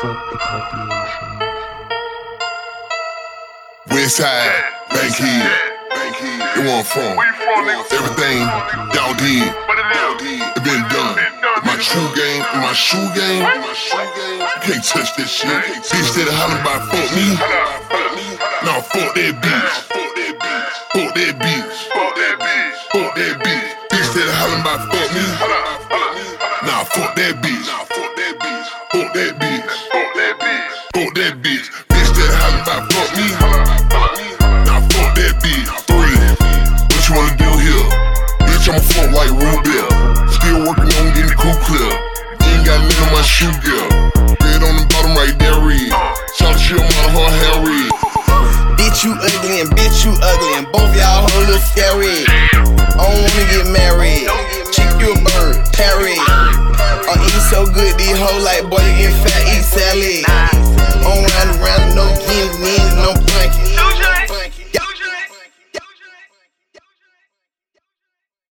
fuck the population. Westside, Bankhead, it wasn't from. Everything y'all did, it been done. My true game, my shoe game, can't touch this shit. Bitch that hollering about fuck me, nah fuck that bitch, fuck that bitch, fuck that bitch. Fuck that bitch. That hollering about fuck me, nah fuck that bitch, fuck that bitch, fuck that bitch. Bitch that hollering about fuck me, nah fuck that bitch. Three, what you wanna do here? Bitch, I'ma fuck like Rubia. Still working on getting cool clear. Ain't got none on my shoe girl. Red on the bottom right there, red. Shout out to mother, her hair. Bitch, you ugly and bitch, you ugly, and both y'all hoes look scary. I don't wanna get married. Chick, you a bird, carry. I'm oh, eating so good, these hoes like, boy, you get fat, eat salad.